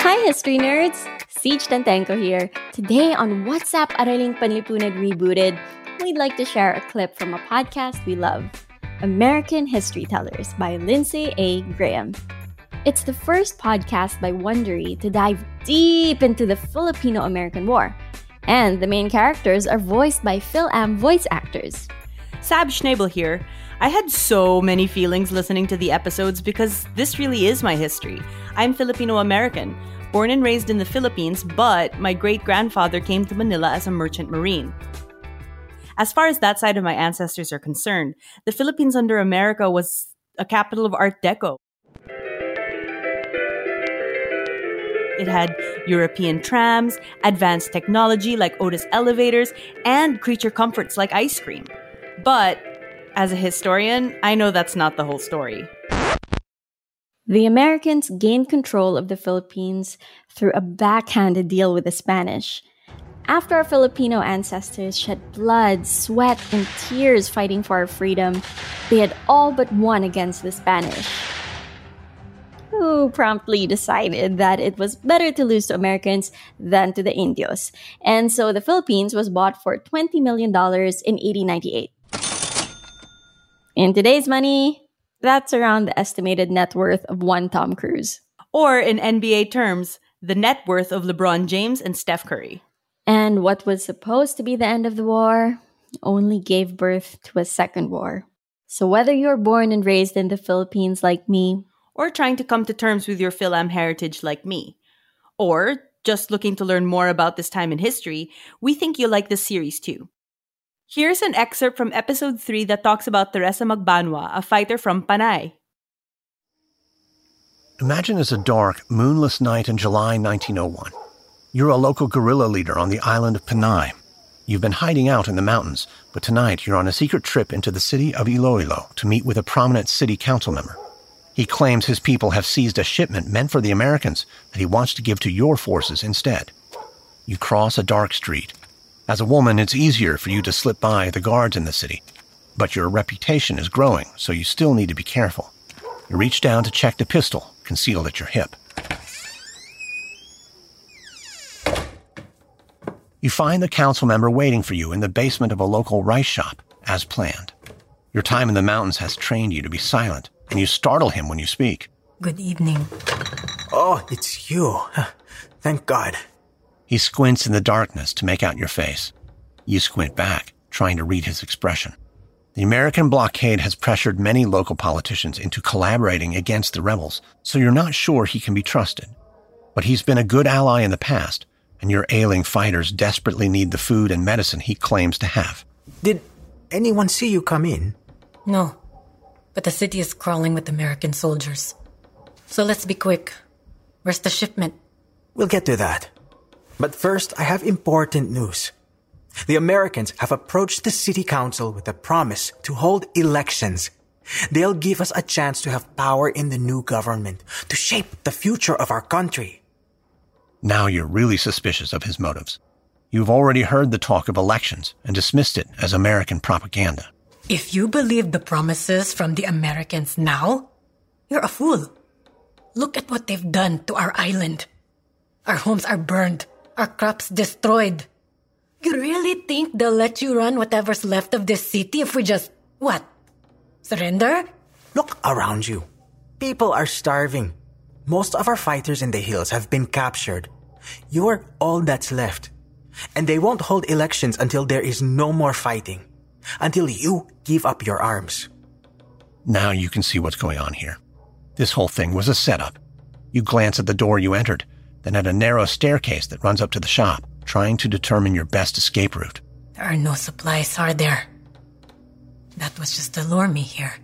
Hi, history nerds! Siege Tantenko here. Today on What's AP Araling Panlipunan Rebooted, we'd like to share a clip from a podcast we love, American History Tellers by Lindsay A. Graham. It's the first podcast by Wondery to dive deep into the Filipino-American War, and the main characters are voiced by Phil-Am voice actors. Sab Schnabel here. I had so many feelings listening to the episodes because this really is my history. I'm Filipino American, born and raised in the Philippines, but my great grandfather came to Manila as a merchant marine. As far as that side of my ancestors are concerned, the Philippines under America was a capital of Art Deco. It had European trams, advanced technology like Otis elevators, and creature comforts like ice cream. But as a historian, I know that's not the whole story. The Americans gained control of the Philippines through a backhanded deal with the Spanish. After our Filipino ancestors shed blood, sweat, and tears fighting for our freedom, they had all but won against the Spanish, who promptly decided that it was better to lose to Americans than to the Indios. And so the Philippines was bought for $20 million in 1898. In today's money, that's around the estimated net worth of one Tom Cruise. Or in NBA terms, the net worth of LeBron James and Steph Curry. And what was supposed to be the end of the war only gave birth to a second war. So whether you're born and raised in the Philippines like me, or trying to come to terms with your Phil-Am heritage like me, or just looking to learn more about this time in history, we think you'll like this series too. Here's an excerpt from episode 3 that talks about Teresa Magbanua, a fighter from Panay. Imagine it's a dark, moonless night in July 1901. You're a local guerrilla leader on the island of Panay. You've been hiding out in the mountains, but tonight you're on a secret trip into the city of Iloilo to meet with a prominent city council member. He claims his people have seized a shipment meant for the Americans that he wants to give to your forces instead. You cross a dark street as a woman, it's easier for you to slip by the guards in the city, but your reputation is growing, so you still need to be careful. You reach down to check the pistol concealed at your hip. You find the council member waiting for you in the basement of a local rice shop, as planned. Your time in the mountains has trained you to be silent, and you startle him when you speak. Good evening. Oh, it's you. Thank God. He squints in the darkness to make out your face. You squint back, trying to read his expression. The American blockade has pressured many local politicians into collaborating against the rebels, so you're not sure he can be trusted. But he's been a good ally in the past, and your ailing fighters desperately need the food and medicine he claims to have. Did anyone see you come in? No, but the city is crawling with American soldiers. So let's be quick. Where's the shipment? We'll get to that. But first, I have important news. The Americans have approached the city council with a promise to hold elections. They'll give us a chance to have power in the new government, to shape the future of our country. Now you're really suspicious of his motives. You've already heard the talk of elections and dismissed it as American propaganda. If you believe the promises from the Americans now, you're a fool. Look at what they've done to our island. Our homes are burned our crops destroyed. You really think they'll let you run whatever's left of this city if we just, what? Surrender? Look around you. People are starving. Most of our fighters in the hills have been captured. You're all that's left. And they won't hold elections until there is no more fighting. until you give up your arms. Now you can see what's going on here. This whole thing was a setup. You glance at the door you entered, then at a narrow staircase that runs up to the shop, trying to determine your best escape route. There are no supplies, are there? That was just to lure me here.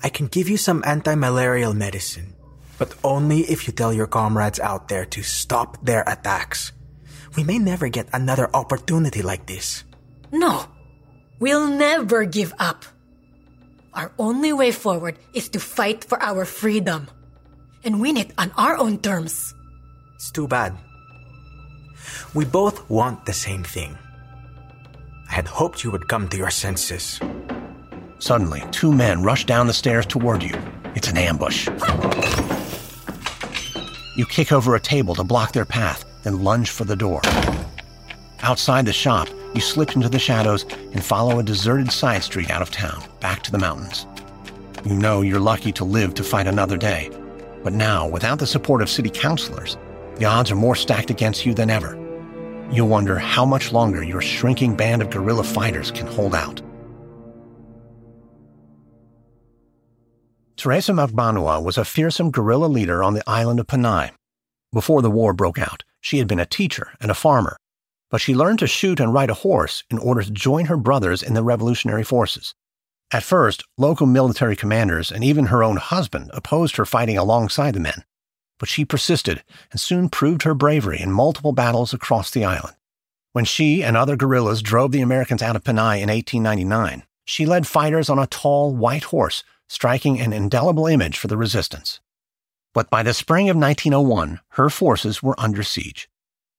I can give you some anti-malarial medicine, but only if you tell your comrades out there to stop their attacks. We may never get another opportunity like this. No, we'll never give up. Our only way forward is to fight for our freedom and win it on our own terms. It's too bad. We both want the same thing. I had hoped you would come to your senses. Suddenly, two men rush down the stairs toward you. It's an ambush. You kick over a table to block their path, then lunge for the door. Outside the shop, you slip into the shadows and follow a deserted side street out of town, back to the mountains. You know you're lucky to live to fight another day. But now, without the support of city councilors, the odds are more stacked against you than ever. You'll wonder how much longer your shrinking band of guerrilla fighters can hold out. Teresa Magbanua was a fearsome guerrilla leader on the island of Panay. Before the war broke out, she had been a teacher and a farmer, but she learned to shoot and ride a horse in order to join her brothers in the revolutionary forces. At first, local military commanders and even her own husband opposed her fighting alongside the men, but she persisted and soon proved her bravery in multiple battles across the island. When she and other guerrillas drove the Americans out of Panay in 1899, she led fighters on a tall, white horse striking an indelible image for the resistance. But by the spring of 1901, her forces were under siege.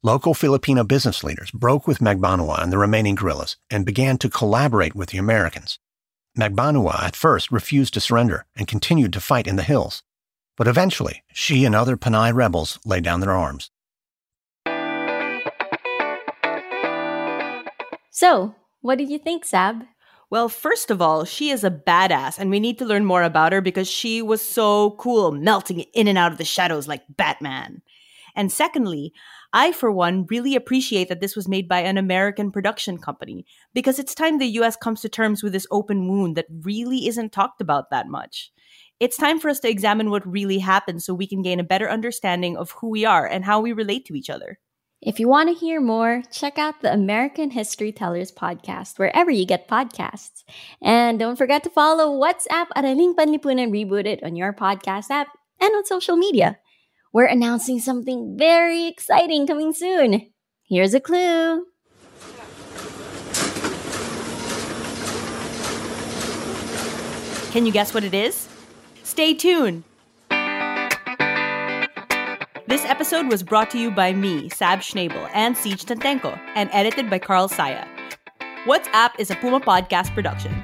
Local Filipino business leaders broke with Magbanua and the remaining guerrillas and began to collaborate with the Americans. Magbanua at first refused to surrender and continued to fight in the hills, but eventually she and other Panay rebels laid down their arms. So, what did you think, Sab? Well, first of all, she is a badass, and we need to learn more about her because she was so cool, melting in and out of the shadows like Batman. And secondly, I, for one, really appreciate that this was made by an American production company because it's time the US comes to terms with this open wound that really isn't talked about that much. It's time for us to examine what really happened so we can gain a better understanding of who we are and how we relate to each other. If you want to hear more, check out the American History Tellers podcast wherever you get podcasts. And don't forget to follow What's AP Araling Panlipunan Rebooted on your podcast app and on social media. We're announcing something very exciting coming soon. Here's a clue. Can you guess what it is? Stay tuned. This episode was brought to you by me, Sab Schnabel, and Siege Tantenko, and edited by Carl Saya. What's AP is a Puma podcast production.